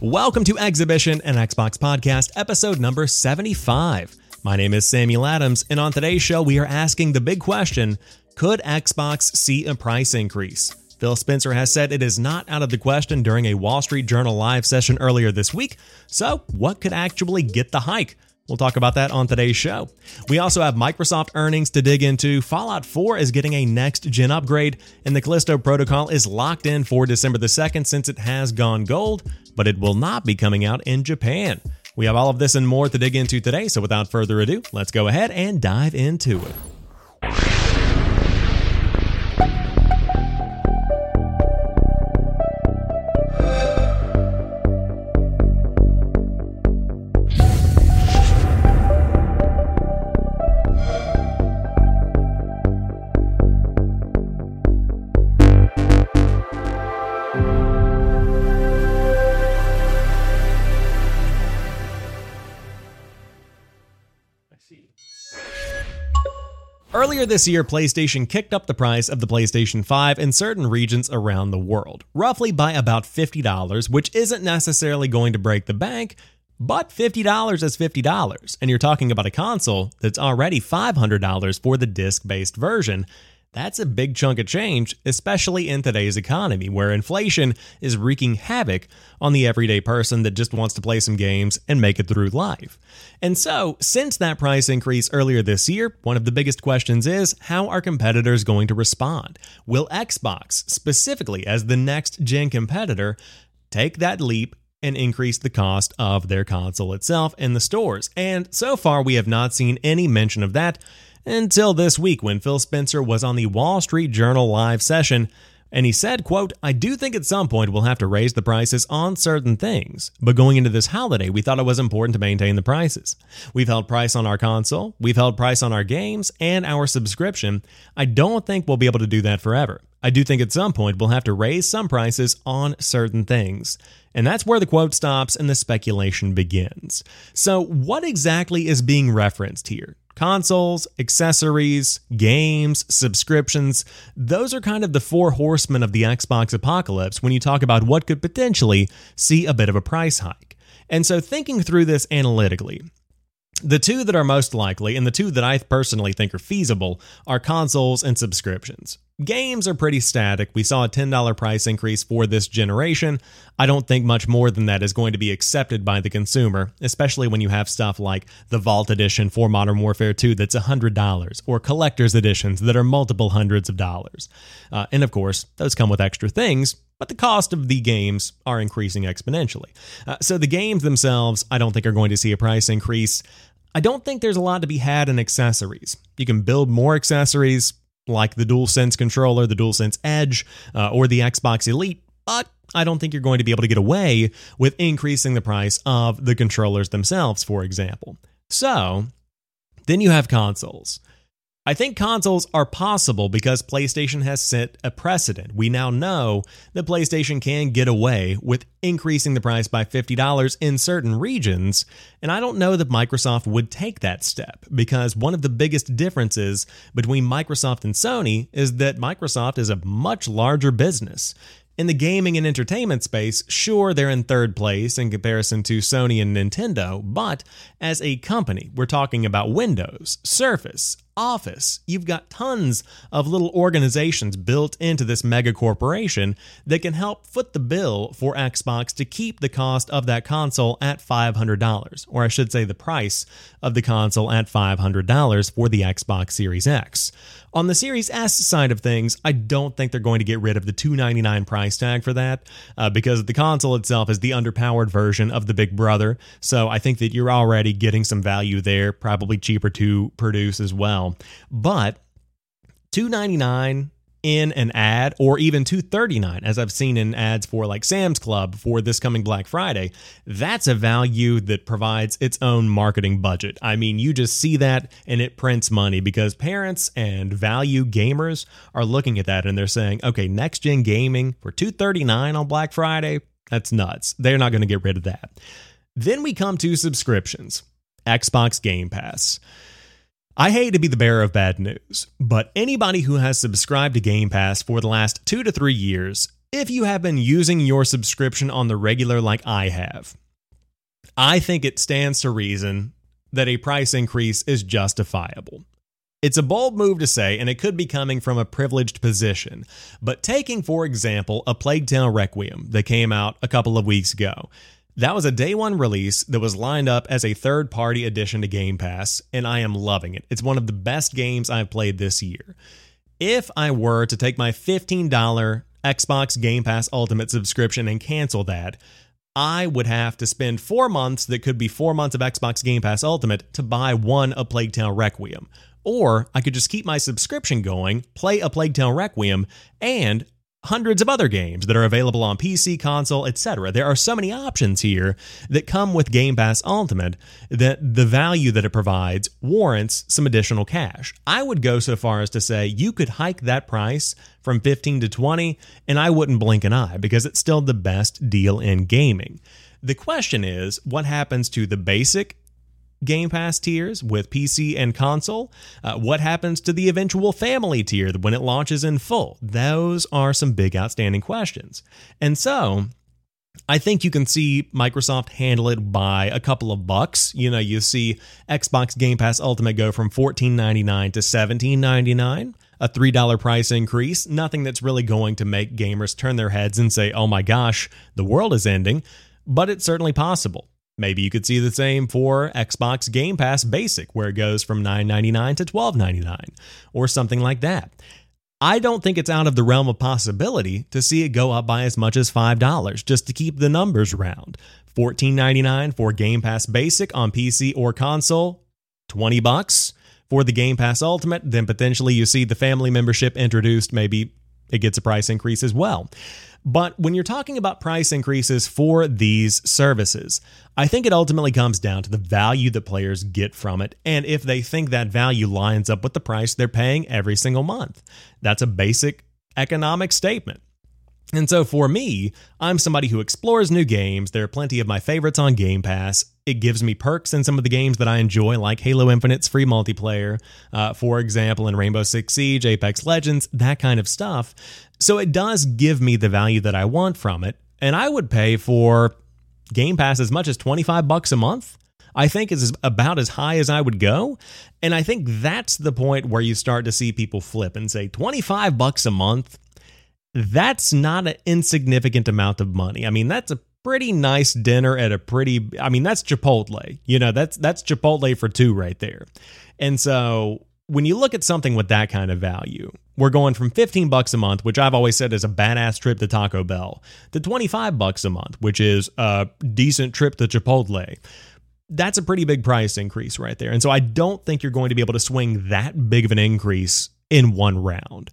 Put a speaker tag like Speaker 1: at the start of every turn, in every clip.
Speaker 1: Welcome to Exhibition, and Xbox podcast, episode number 75. My name is Samuel Adams, and on today's show, we are asking the big question Could Xbox see a price increase? Phil Spencer has said it is not out of the question during a Wall Street Journal live session earlier this week. So, what could actually get the hike? We'll talk about that on today's show. We also have Microsoft earnings to dig into. Fallout 4 is getting a next gen upgrade, and the Callisto Protocol is locked in for December the 2nd since it has gone gold, but it will not be coming out in Japan. We have all of this and more to dig into today, so without further ado, let's go ahead and dive into it. Earlier this year, PlayStation kicked up the price of the PlayStation 5 in certain regions around the world, roughly by about $50, which isn't necessarily going to break the bank, but $50 is $50, and you're talking about a console that's already $500 for the disc based version. That's a big chunk of change, especially in today's economy where inflation is wreaking havoc on the everyday person that just wants to play some games and make it through life. And so, since that price increase earlier this year, one of the biggest questions is how are competitors going to respond? Will Xbox, specifically as the next gen competitor, take that leap and increase the cost of their console itself in the stores? And so far, we have not seen any mention of that until this week when Phil Spencer was on the Wall Street Journal live session and he said, quote, I do think at some point we'll have to raise the prices on certain things, but going into this holiday, we thought it was important to maintain the prices. We've held price on our console, we've held price on our games, and our subscription. I don't think we'll be able to do that forever. I do think at some point we'll have to raise some prices on certain things. And that's where the quote stops and the speculation begins. So, what exactly is being referenced here? Consoles, accessories, games, subscriptions, those are kind of the four horsemen of the Xbox apocalypse when you talk about what could potentially see a bit of a price hike. And so, thinking through this analytically, the two that are most likely, and the two that I personally think are feasible, are consoles and subscriptions. Games are pretty static. We saw a $10 price increase for this generation. I don't think much more than that is going to be accepted by the consumer, especially when you have stuff like the Vault Edition for Modern Warfare 2 that's $100, or collector's editions that are multiple hundreds of dollars. Uh, and of course, those come with extra things, but the cost of the games are increasing exponentially. Uh, so the games themselves, I don't think are going to see a price increase. I don't think there's a lot to be had in accessories. You can build more accessories, like the DualSense controller, the DualSense Edge, uh, or the Xbox Elite, but I don't think you're going to be able to get away with increasing the price of the controllers themselves, for example. So, then you have consoles. I think consoles are possible because PlayStation has set a precedent. We now know that PlayStation can get away with increasing the price by $50 in certain regions, and I don't know that Microsoft would take that step because one of the biggest differences between Microsoft and Sony is that Microsoft is a much larger business. In the gaming and entertainment space, sure, they're in third place in comparison to Sony and Nintendo, but as a company, we're talking about Windows, Surface, Office. You've got tons of little organizations built into this mega corporation that can help foot the bill for Xbox to keep the cost of that console at $500, or I should say the price of the console at $500 for the Xbox Series X. On the Series S side of things, I don't think they're going to get rid of the 299 price tag for that uh, because the console itself is the underpowered version of the Big Brother. So I think that you're already getting some value there, probably cheaper to produce as well. But 299 in an ad or even 239 as I've seen in ads for like Sam's Club for this coming Black Friday that's a value that provides its own marketing budget. I mean you just see that and it prints money because parents and value gamers are looking at that and they're saying okay next gen gaming for 239 on Black Friday that's nuts. They're not going to get rid of that. Then we come to subscriptions Xbox Game Pass I hate to be the bearer of bad news, but anybody who has subscribed to Game Pass for the last two to three years if you have been using your subscription on the regular like I have, I think it stands to reason that a price increase is justifiable. It's a bold move to say, and it could be coming from a privileged position. But taking, for example, A Plague Tale Requiem that came out a couple of weeks ago. That was a day one release that was lined up as a third party addition to Game Pass, and I am loving it. It's one of the best games I've played this year. If I were to take my $15 Xbox Game Pass Ultimate subscription and cancel that, I would have to spend four months that could be four months of Xbox Game Pass Ultimate to buy one A Plague Tale Requiem. Or I could just keep my subscription going, play A Plague Tale Requiem, and hundreds of other games that are available on PC, console, etc. There are so many options here that come with Game Pass Ultimate that the value that it provides warrants some additional cash. I would go so far as to say you could hike that price from 15 to 20 and I wouldn't blink an eye because it's still the best deal in gaming. The question is, what happens to the basic Game Pass tiers with PC and console? Uh, what happens to the eventual family tier when it launches in full? Those are some big outstanding questions. And so, I think you can see Microsoft handle it by a couple of bucks. You know, you see Xbox Game Pass Ultimate go from $14.99 to $17.99, a $3 price increase. Nothing that's really going to make gamers turn their heads and say, oh my gosh, the world is ending, but it's certainly possible. Maybe you could see the same for Xbox Game Pass Basic, where it goes from $9.99 to $12.99, or something like that. I don't think it's out of the realm of possibility to see it go up by as much as $5 just to keep the numbers round. $14.99 for Game Pass Basic on PC or console, 20 bucks for the Game Pass Ultimate, then potentially you see the family membership introduced, maybe it gets a price increase as well. But when you're talking about price increases for these services, I think it ultimately comes down to the value that players get from it and if they think that value lines up with the price they're paying every single month. That's a basic economic statement. And so for me, I'm somebody who explores new games. There are plenty of my favorites on Game Pass. It gives me perks in some of the games that I enjoy, like Halo Infinite's free multiplayer, uh, for example, in Rainbow Six Siege, Apex Legends, that kind of stuff. So it does give me the value that I want from it. And I would pay for Game Pass as much as 25 bucks a month. I think is about as high as I would go. And I think that's the point where you start to see people flip and say 25 bucks a month that's not an insignificant amount of money. I mean, that's a pretty nice dinner at a pretty I mean, that's Chipotle. You know, that's that's Chipotle for two right there. And so when you look at something with that kind of value, we're going from 15 bucks a month, which I've always said is a badass trip to Taco Bell, to 25 bucks a month, which is a decent trip to Chipotle. That's a pretty big price increase right there. And so I don't think you're going to be able to swing that big of an increase in one round.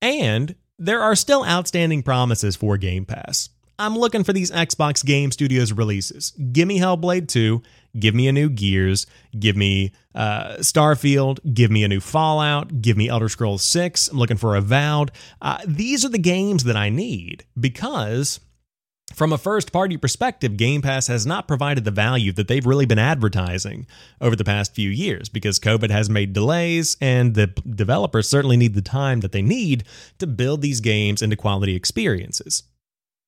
Speaker 1: And there are still outstanding promises for Game Pass. I'm looking for these Xbox Game Studios releases. Give me Hellblade 2, give me a new Gears, give me uh, Starfield, give me a new Fallout, give me Elder Scrolls 6. I'm looking for Avowed. Uh, these are the games that I need because from a first party perspective, Game Pass has not provided the value that they've really been advertising over the past few years because COVID has made delays, and the developers certainly need the time that they need to build these games into quality experiences.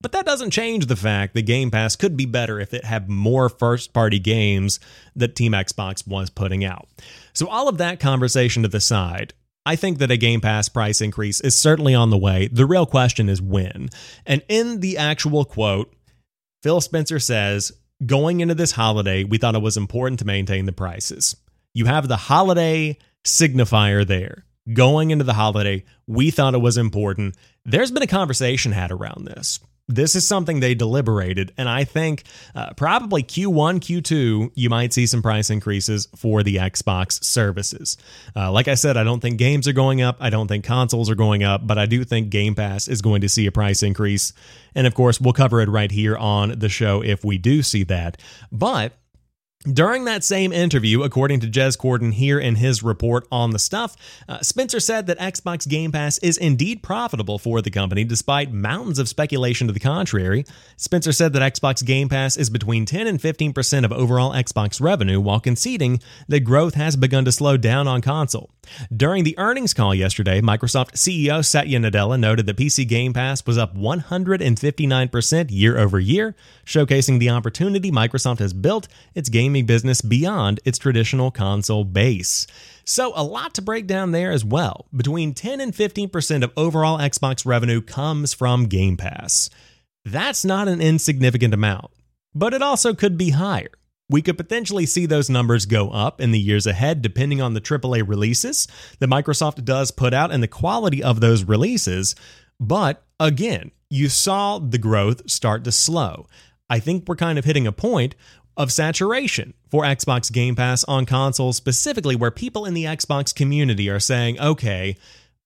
Speaker 1: But that doesn't change the fact that Game Pass could be better if it had more first party games that Team Xbox was putting out. So, all of that conversation to the side, I think that a Game Pass price increase is certainly on the way. The real question is when. And in the actual quote, Phil Spencer says, Going into this holiday, we thought it was important to maintain the prices. You have the holiday signifier there. Going into the holiday, we thought it was important. There's been a conversation had around this this is something they deliberated, and I think uh, probably Q1, Q2, you might see some price increases for the Xbox services. Uh, like I said, I don't think games are going up, I don't think consoles are going up, but I do think Game Pass is going to see a price increase. And of course, we'll cover it right here on the show if we do see that. But During that same interview, according to Jez Corden here in his report on the stuff, uh, Spencer said that Xbox Game Pass is indeed profitable for the company despite mountains of speculation to the contrary. Spencer said that Xbox Game Pass is between 10 and 15% of overall Xbox revenue while conceding that growth has begun to slow down on console. During the earnings call yesterday, Microsoft CEO Satya Nadella noted that PC Game Pass was up 159% year over year, showcasing the opportunity Microsoft has built its gaming business beyond its traditional console base. So, a lot to break down there as well. Between 10 and 15% of overall Xbox revenue comes from Game Pass. That's not an insignificant amount, but it also could be higher. We could potentially see those numbers go up in the years ahead, depending on the AAA releases that Microsoft does put out and the quality of those releases. But again, you saw the growth start to slow. I think we're kind of hitting a point of saturation for Xbox Game Pass on consoles, specifically where people in the Xbox community are saying, okay,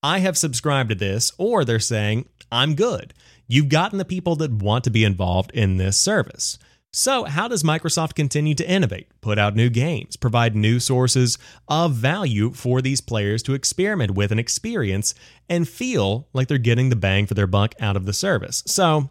Speaker 1: I have subscribed to this, or they're saying, I'm good. You've gotten the people that want to be involved in this service. So, how does Microsoft continue to innovate, put out new games, provide new sources of value for these players to experiment with and experience and feel like they're getting the bang for their buck out of the service? So,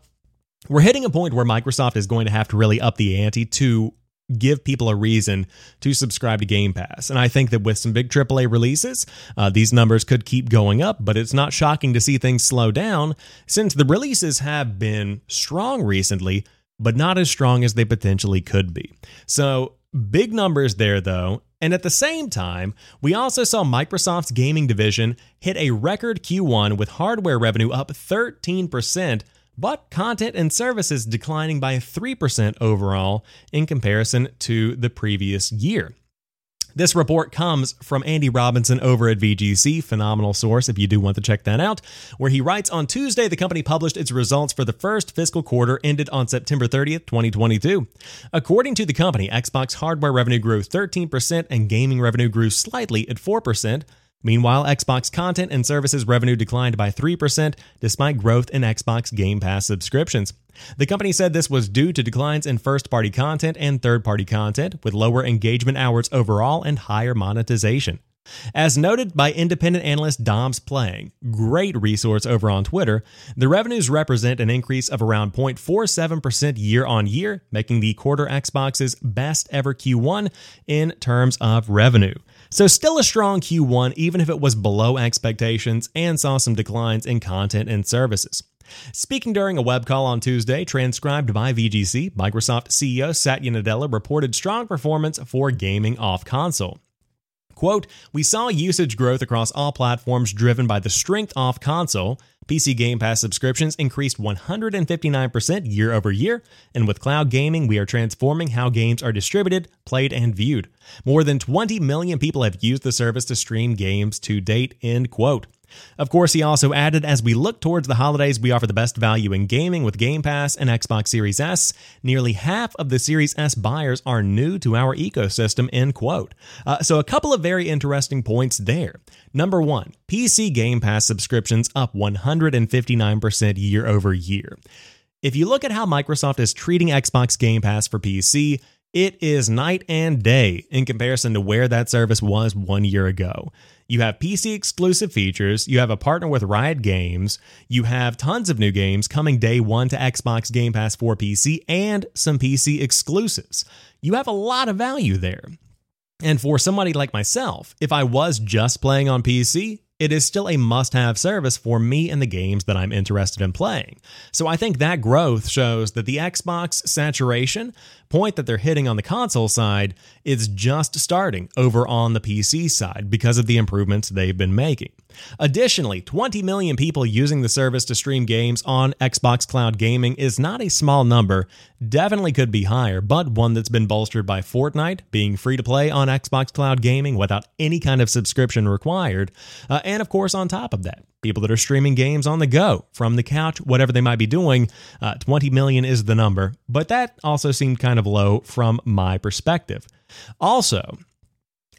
Speaker 1: we're hitting a point where Microsoft is going to have to really up the ante to give people a reason to subscribe to Game Pass. And I think that with some big AAA releases, uh, these numbers could keep going up, but it's not shocking to see things slow down since the releases have been strong recently but not as strong as they potentially could be. So, big numbers there, though. And at the same time, we also saw Microsoft's gaming division hit a record Q1 with hardware revenue up 13%, but content and services declining by 3% overall in comparison to the previous year. This report comes from Andy Robinson over at VGC, phenomenal source if you do want to check that out, where he writes on Tuesday the company published its results for the first fiscal quarter ended on September 30th, 2022. According to the company, Xbox hardware revenue grew 13% and gaming revenue grew slightly at 4%. Meanwhile, Xbox content and services revenue declined by 3% despite growth in Xbox Game Pass subscriptions. The company said this was due to declines in first party content and third party content, with lower engagement hours overall and higher monetization. As noted by independent analyst Dom's Playing, great resource over on Twitter, the revenues represent an increase of around 0.47% year on year, making the quarter Xbox's best ever Q1 in terms of revenue. So, still a strong Q1, even if it was below expectations and saw some declines in content and services. Speaking during a web call on Tuesday, transcribed by VGC, Microsoft CEO Satya Nadella reported strong performance for gaming off console. Quote, We saw usage growth across all platforms driven by the strength off console. PC Game Pass subscriptions increased 159% year over year, and with cloud gaming, we are transforming how games are distributed, played, and viewed. More than 20 million people have used the service to stream games to date, end quote. Of course, he also added as we look towards the holidays, we offer the best value in gaming with Game Pass and Xbox Series S. Nearly half of the Series S buyers are new to our ecosystem, end quote. Uh, so, a couple of very interesting points there. Number one, PC Game Pass subscriptions up 159% year over year. If you look at how Microsoft is treating Xbox Game Pass for PC, it is night and day in comparison to where that service was one year ago. You have PC exclusive features, you have a partner with Riot Games, you have tons of new games coming day one to Xbox Game Pass for PC, and some PC exclusives. You have a lot of value there. And for somebody like myself, if I was just playing on PC, it is still a must have service for me and the games that I'm interested in playing. So I think that growth shows that the Xbox saturation point that they're hitting on the console side is just starting over on the PC side because of the improvements they've been making. Additionally, 20 million people using the service to stream games on Xbox Cloud Gaming is not a small number, definitely could be higher, but one that's been bolstered by Fortnite being free to play on Xbox Cloud Gaming without any kind of subscription required. Uh, and of course, on top of that, people that are streaming games on the go from the couch, whatever they might be doing. Uh, 20 million is the number, but that also seemed kind of low from my perspective. Also,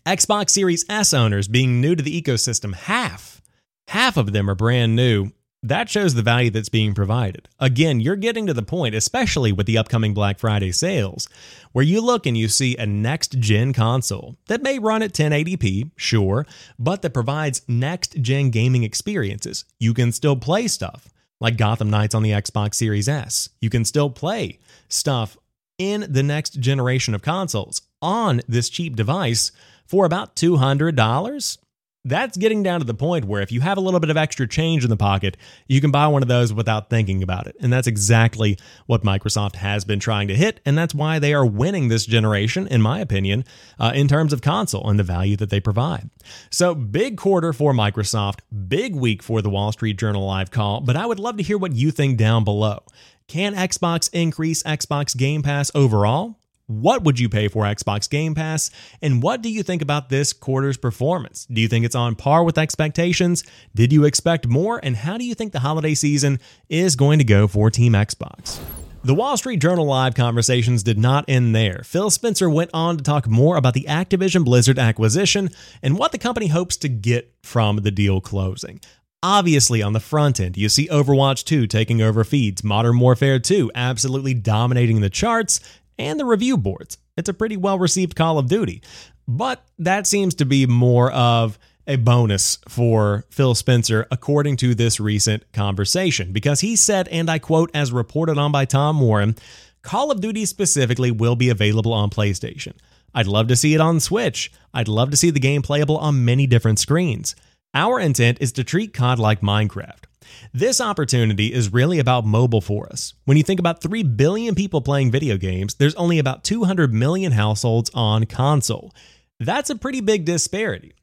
Speaker 1: Xbox Series S owners being new to the ecosystem, half, half of them are brand new that shows the value that's being provided. Again, you're getting to the point, especially with the upcoming Black Friday sales, where you look and you see a next gen console that may run at 1080p, sure, but that provides next gen gaming experiences. You can still play stuff like Gotham Knights on the Xbox Series S. You can still play stuff in the next generation of consoles on this cheap device for about $200 that's getting down to the point where if you have a little bit of extra change in the pocket, you can buy one of those without thinking about it. And that's exactly what Microsoft has been trying to hit. And that's why they are winning this generation, in my opinion, uh, in terms of console and the value that they provide. So, big quarter for Microsoft, big week for the Wall Street Journal live call. But I would love to hear what you think down below. Can Xbox increase Xbox Game Pass overall? What would you pay for Xbox Game Pass? And what do you think about this quarter's performance? Do you think it's on par with expectations? Did you expect more? And how do you think the holiday season is going to go for Team Xbox? The Wall Street Journal Live conversations did not end there. Phil Spencer went on to talk more about the Activision Blizzard acquisition and what the company hopes to get from the deal closing. Obviously, on the front end, you see Overwatch 2 taking over feeds, Modern Warfare 2 absolutely dominating the charts, and the review boards. It's a pretty well received Call of Duty. But that seems to be more of a bonus for Phil Spencer, according to this recent conversation, because he said, and I quote, as reported on by Tom Warren, Call of Duty specifically will be available on PlayStation. I'd love to see it on Switch. I'd love to see the game playable on many different screens. Our intent is to treat COD like Minecraft. This opportunity is really about mobile for us. When you think about 3 billion people playing video games, there's only about 200 million households on console. That's a pretty big disparity.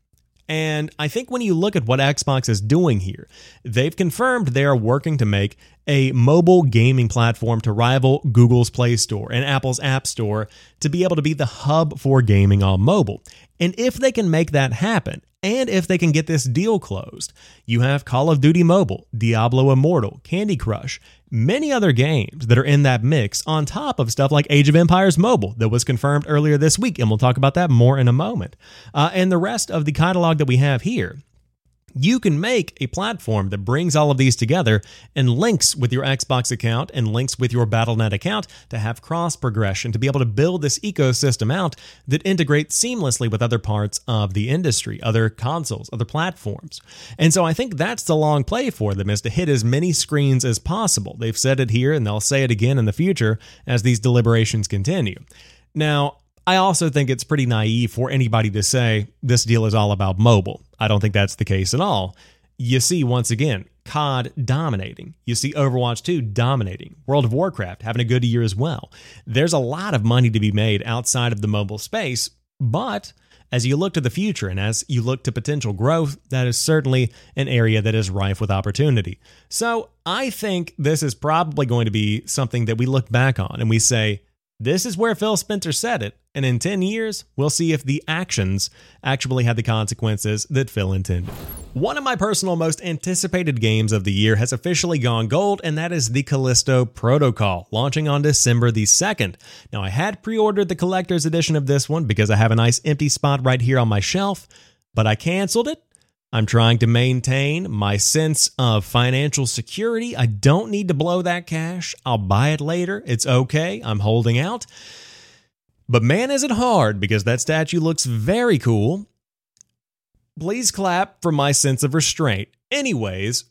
Speaker 1: And I think when you look at what Xbox is doing here, they've confirmed they are working to make a mobile gaming platform to rival Google's Play Store and Apple's App Store to be able to be the hub for gaming on mobile. And if they can make that happen, and if they can get this deal closed, you have Call of Duty Mobile, Diablo Immortal, Candy Crush, many other games that are in that mix, on top of stuff like Age of Empires Mobile that was confirmed earlier this week, and we'll talk about that more in a moment. Uh, and the rest of the catalog that we have here you can make a platform that brings all of these together and links with your Xbox account and links with your Battle.net account to have cross progression, to be able to build this ecosystem out that integrates seamlessly with other parts of the industry, other consoles, other platforms. And so I think that's the long play for them is to hit as many screens as possible. They've said it here and they'll say it again in the future as these deliberations continue. Now, I also think it's pretty naive for anybody to say this deal is all about mobile. I don't think that's the case at all. You see, once again, COD dominating. You see Overwatch 2 dominating. World of Warcraft having a good year as well. There's a lot of money to be made outside of the mobile space, but as you look to the future and as you look to potential growth, that is certainly an area that is rife with opportunity. So I think this is probably going to be something that we look back on and we say, this is where Phil Spencer said it, and in 10 years, we'll see if the actions actually had the consequences that Phil intended. One of my personal most anticipated games of the year has officially gone gold, and that is the Callisto Protocol, launching on December the 2nd. Now, I had pre ordered the collector's edition of this one because I have a nice empty spot right here on my shelf, but I canceled it I'm trying to maintain my sense of financial security. I don't need to blow that cash. I'll buy it later. It's okay. I'm holding out. But man, is it hard because that statue looks very cool. Please clap for my sense of restraint. Anyways,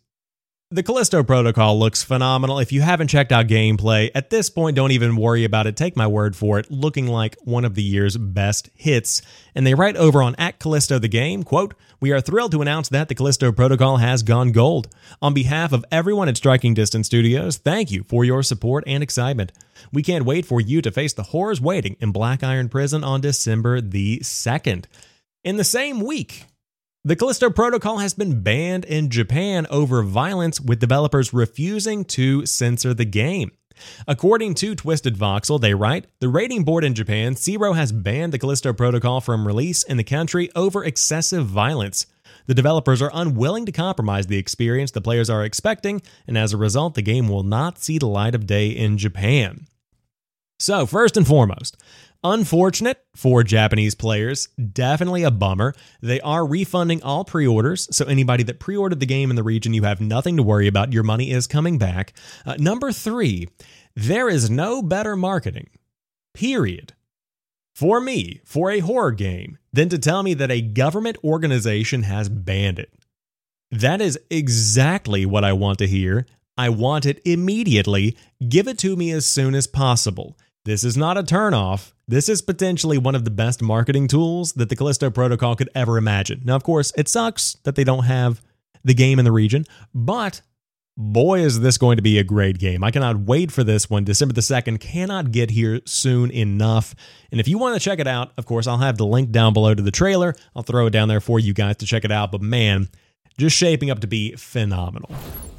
Speaker 1: the Callisto Protocol looks phenomenal. If you haven't checked out gameplay, at this point, don't even worry about it. Take my word for it, looking like one of the year's best hits. And they write over on at Callisto the Game, quote, We are thrilled to announce that the Callisto Protocol has gone gold. On behalf of everyone at Striking Distance Studios, thank you for your support and excitement. We can't wait for you to face the horrors waiting in Black Iron Prison on December the 2nd. In the same week, the Callisto Protocol has been banned in Japan over violence, with developers refusing to censor the game. According to Twisted Voxel, they write The rating board in Japan, CERO, has banned the Callisto Protocol from release in the country over excessive violence. The developers are unwilling to compromise the experience the players are expecting, and as a result, the game will not see the light of day in Japan. So, first and foremost, Unfortunate for Japanese players, definitely a bummer. They are refunding all pre orders, so anybody that pre ordered the game in the region, you have nothing to worry about. Your money is coming back. Uh, number three, there is no better marketing, period, for me, for a horror game, than to tell me that a government organization has banned it. That is exactly what I want to hear. I want it immediately. Give it to me as soon as possible. This is not a turnoff. This is potentially one of the best marketing tools that the Callisto Protocol could ever imagine. Now, of course, it sucks that they don't have the game in the region, but boy, is this going to be a great game. I cannot wait for this one. December the 2nd cannot get here soon enough. And if you want to check it out, of course, I'll have the link down below to the trailer. I'll throw it down there for you guys to check it out. But man, just shaping up to be phenomenal.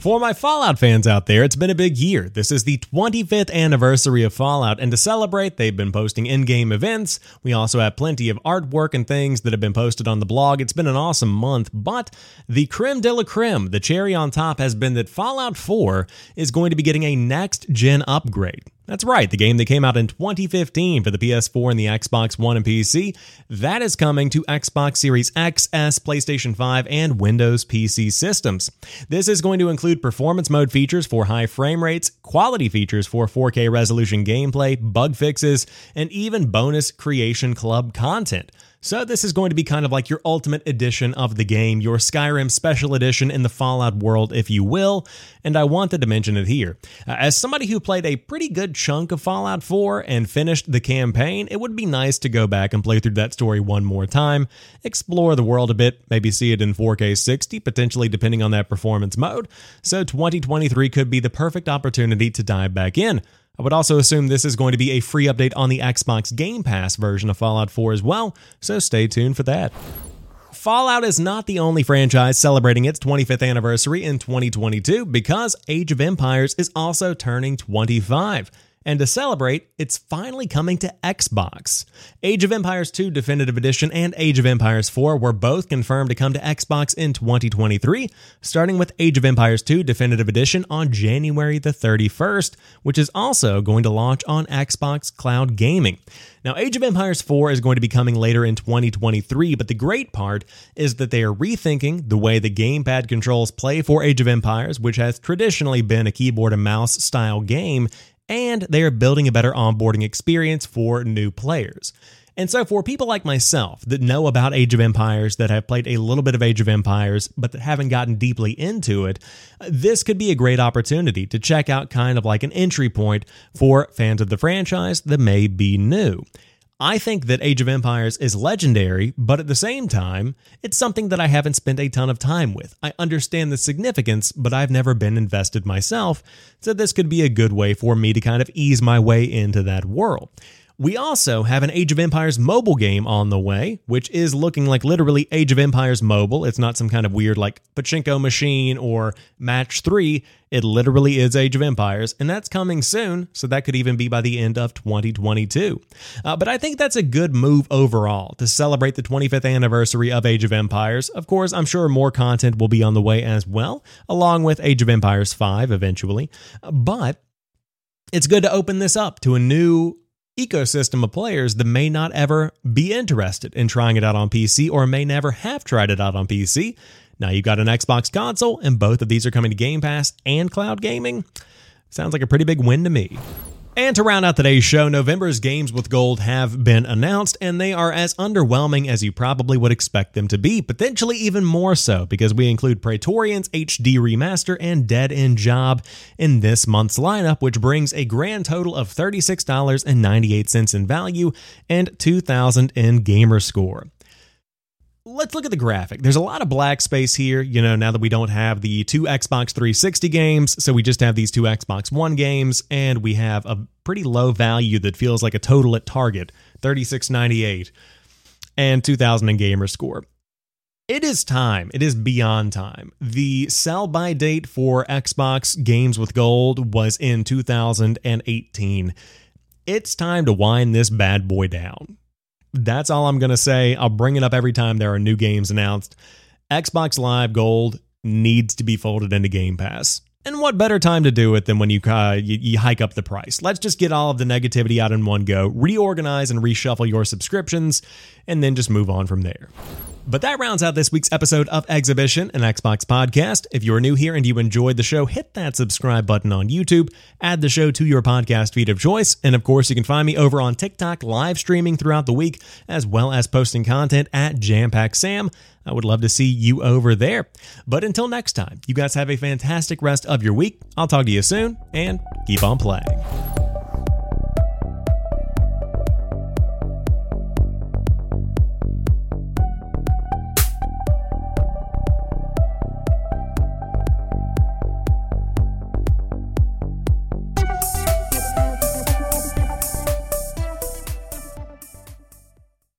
Speaker 1: For my Fallout fans out there, it's been a big year. This is the 25th anniversary of Fallout, and to celebrate, they've been posting in game events. We also have plenty of artwork and things that have been posted on the blog. It's been an awesome month, but the creme de la creme, the cherry on top, has been that Fallout 4 is going to be getting a next gen upgrade. That's right, the game that came out in 2015 for the PS4 and the Xbox One and PC, that is coming to Xbox Series X, S, PlayStation 5, and Windows PC systems. This is going to include performance mode features for high frame rates, quality features for 4K resolution gameplay, bug fixes, and even bonus Creation Club content. So, this is going to be kind of like your ultimate edition of the game, your Skyrim special edition in the Fallout world, if you will, and I wanted to mention it here. Uh, as somebody who played a pretty good chunk of Fallout 4 and finished the campaign, it would be nice to go back and play through that story one more time, explore the world a bit, maybe see it in 4K 60, potentially depending on that performance mode. So, 2023 could be the perfect opportunity to dive back in. I would also assume this is going to be a free update on the Xbox Game Pass version of Fallout 4 as well, so stay tuned for that. Fallout is not the only franchise celebrating its 25th anniversary in 2022 because Age of Empires is also turning 25. And to celebrate, it's finally coming to Xbox. Age of Empires 2 Definitive Edition and Age of Empires 4 were both confirmed to come to Xbox in 2023, starting with Age of Empires 2 Definitive Edition on January the 31st, which is also going to launch on Xbox Cloud Gaming. Now, Age of Empires 4 is going to be coming later in 2023, but the great part is that they are rethinking the way the gamepad controls play for Age of Empires, which has traditionally been a keyboard and mouse style game, and they are building a better onboarding experience for new players. And so, for people like myself that know about Age of Empires, that have played a little bit of Age of Empires, but that haven't gotten deeply into it, uh, this could be a great opportunity to check out kind of like an entry point for fans of the franchise that may be new. I think that Age of Empires is legendary, but at the same time, it's something that I haven't spent a ton of time with. I understand the significance, but I've never been invested myself, so this could be a good way for me to kind of ease my way into that world. We also have an Age of Empires mobile game on the way, which is looking like literally Age of Empires mobile. It's not some kind of weird like pachinko machine or match 3. It literally is Age of Empires, and that's coming soon, so that could even be by the end of 2022. Uh, but I think that's a good move overall to celebrate the 25th anniversary of Age of Empires. Of course, I'm sure more content will be on the way as well, along with Age of Empires 5 eventually. But it's good to open this up to a new ecosystem of players that may not ever be interested in trying it out on PC or may never have tried it out on PC. Now you've got an Xbox console, and both of these are coming to Game Pass and cloud gaming. Sounds like a pretty big win to me. And to round out today's show, November's games with gold have been announced, and they are as underwhelming as you probably would expect them to be, potentially even more so, because we include Praetorians HD Remaster and Dead End Job in this month's lineup, which brings a grand total of $36.98 in value and 2000 in gamer score let's look at the graphic. There's a lot of black space here, you know, now that we don't have the two Xbox 360 games. So we just have these two Xbox One games, and we have a pretty low value that feels like a total at Target 3698 and 2000 in gamer score. It is time. It is beyond time. The sell by date for Xbox Games with Gold was in 2018. It's time to wind this bad boy down. That's all I'm going to say. I'll bring it up every time there are new games announced. Xbox Live Gold needs to be folded into Game Pass. And what better time to do it than when you, uh, you, you hike up the price? Let's just get all of the negativity out in one go, reorganize and reshuffle your subscriptions, and then just move on from there. But that rounds out this week's episode of Exhibition, an Xbox podcast. If you're new here and you enjoyed the show, hit that subscribe button on YouTube, add the show to your podcast feed of choice, and of course, you can find me over on TikTok live streaming throughout the week, as well as posting content at Jampack Sam. I would love to see you over there. But until next time, you guys have a fantastic rest of your week. I'll talk to you soon, and keep on playing.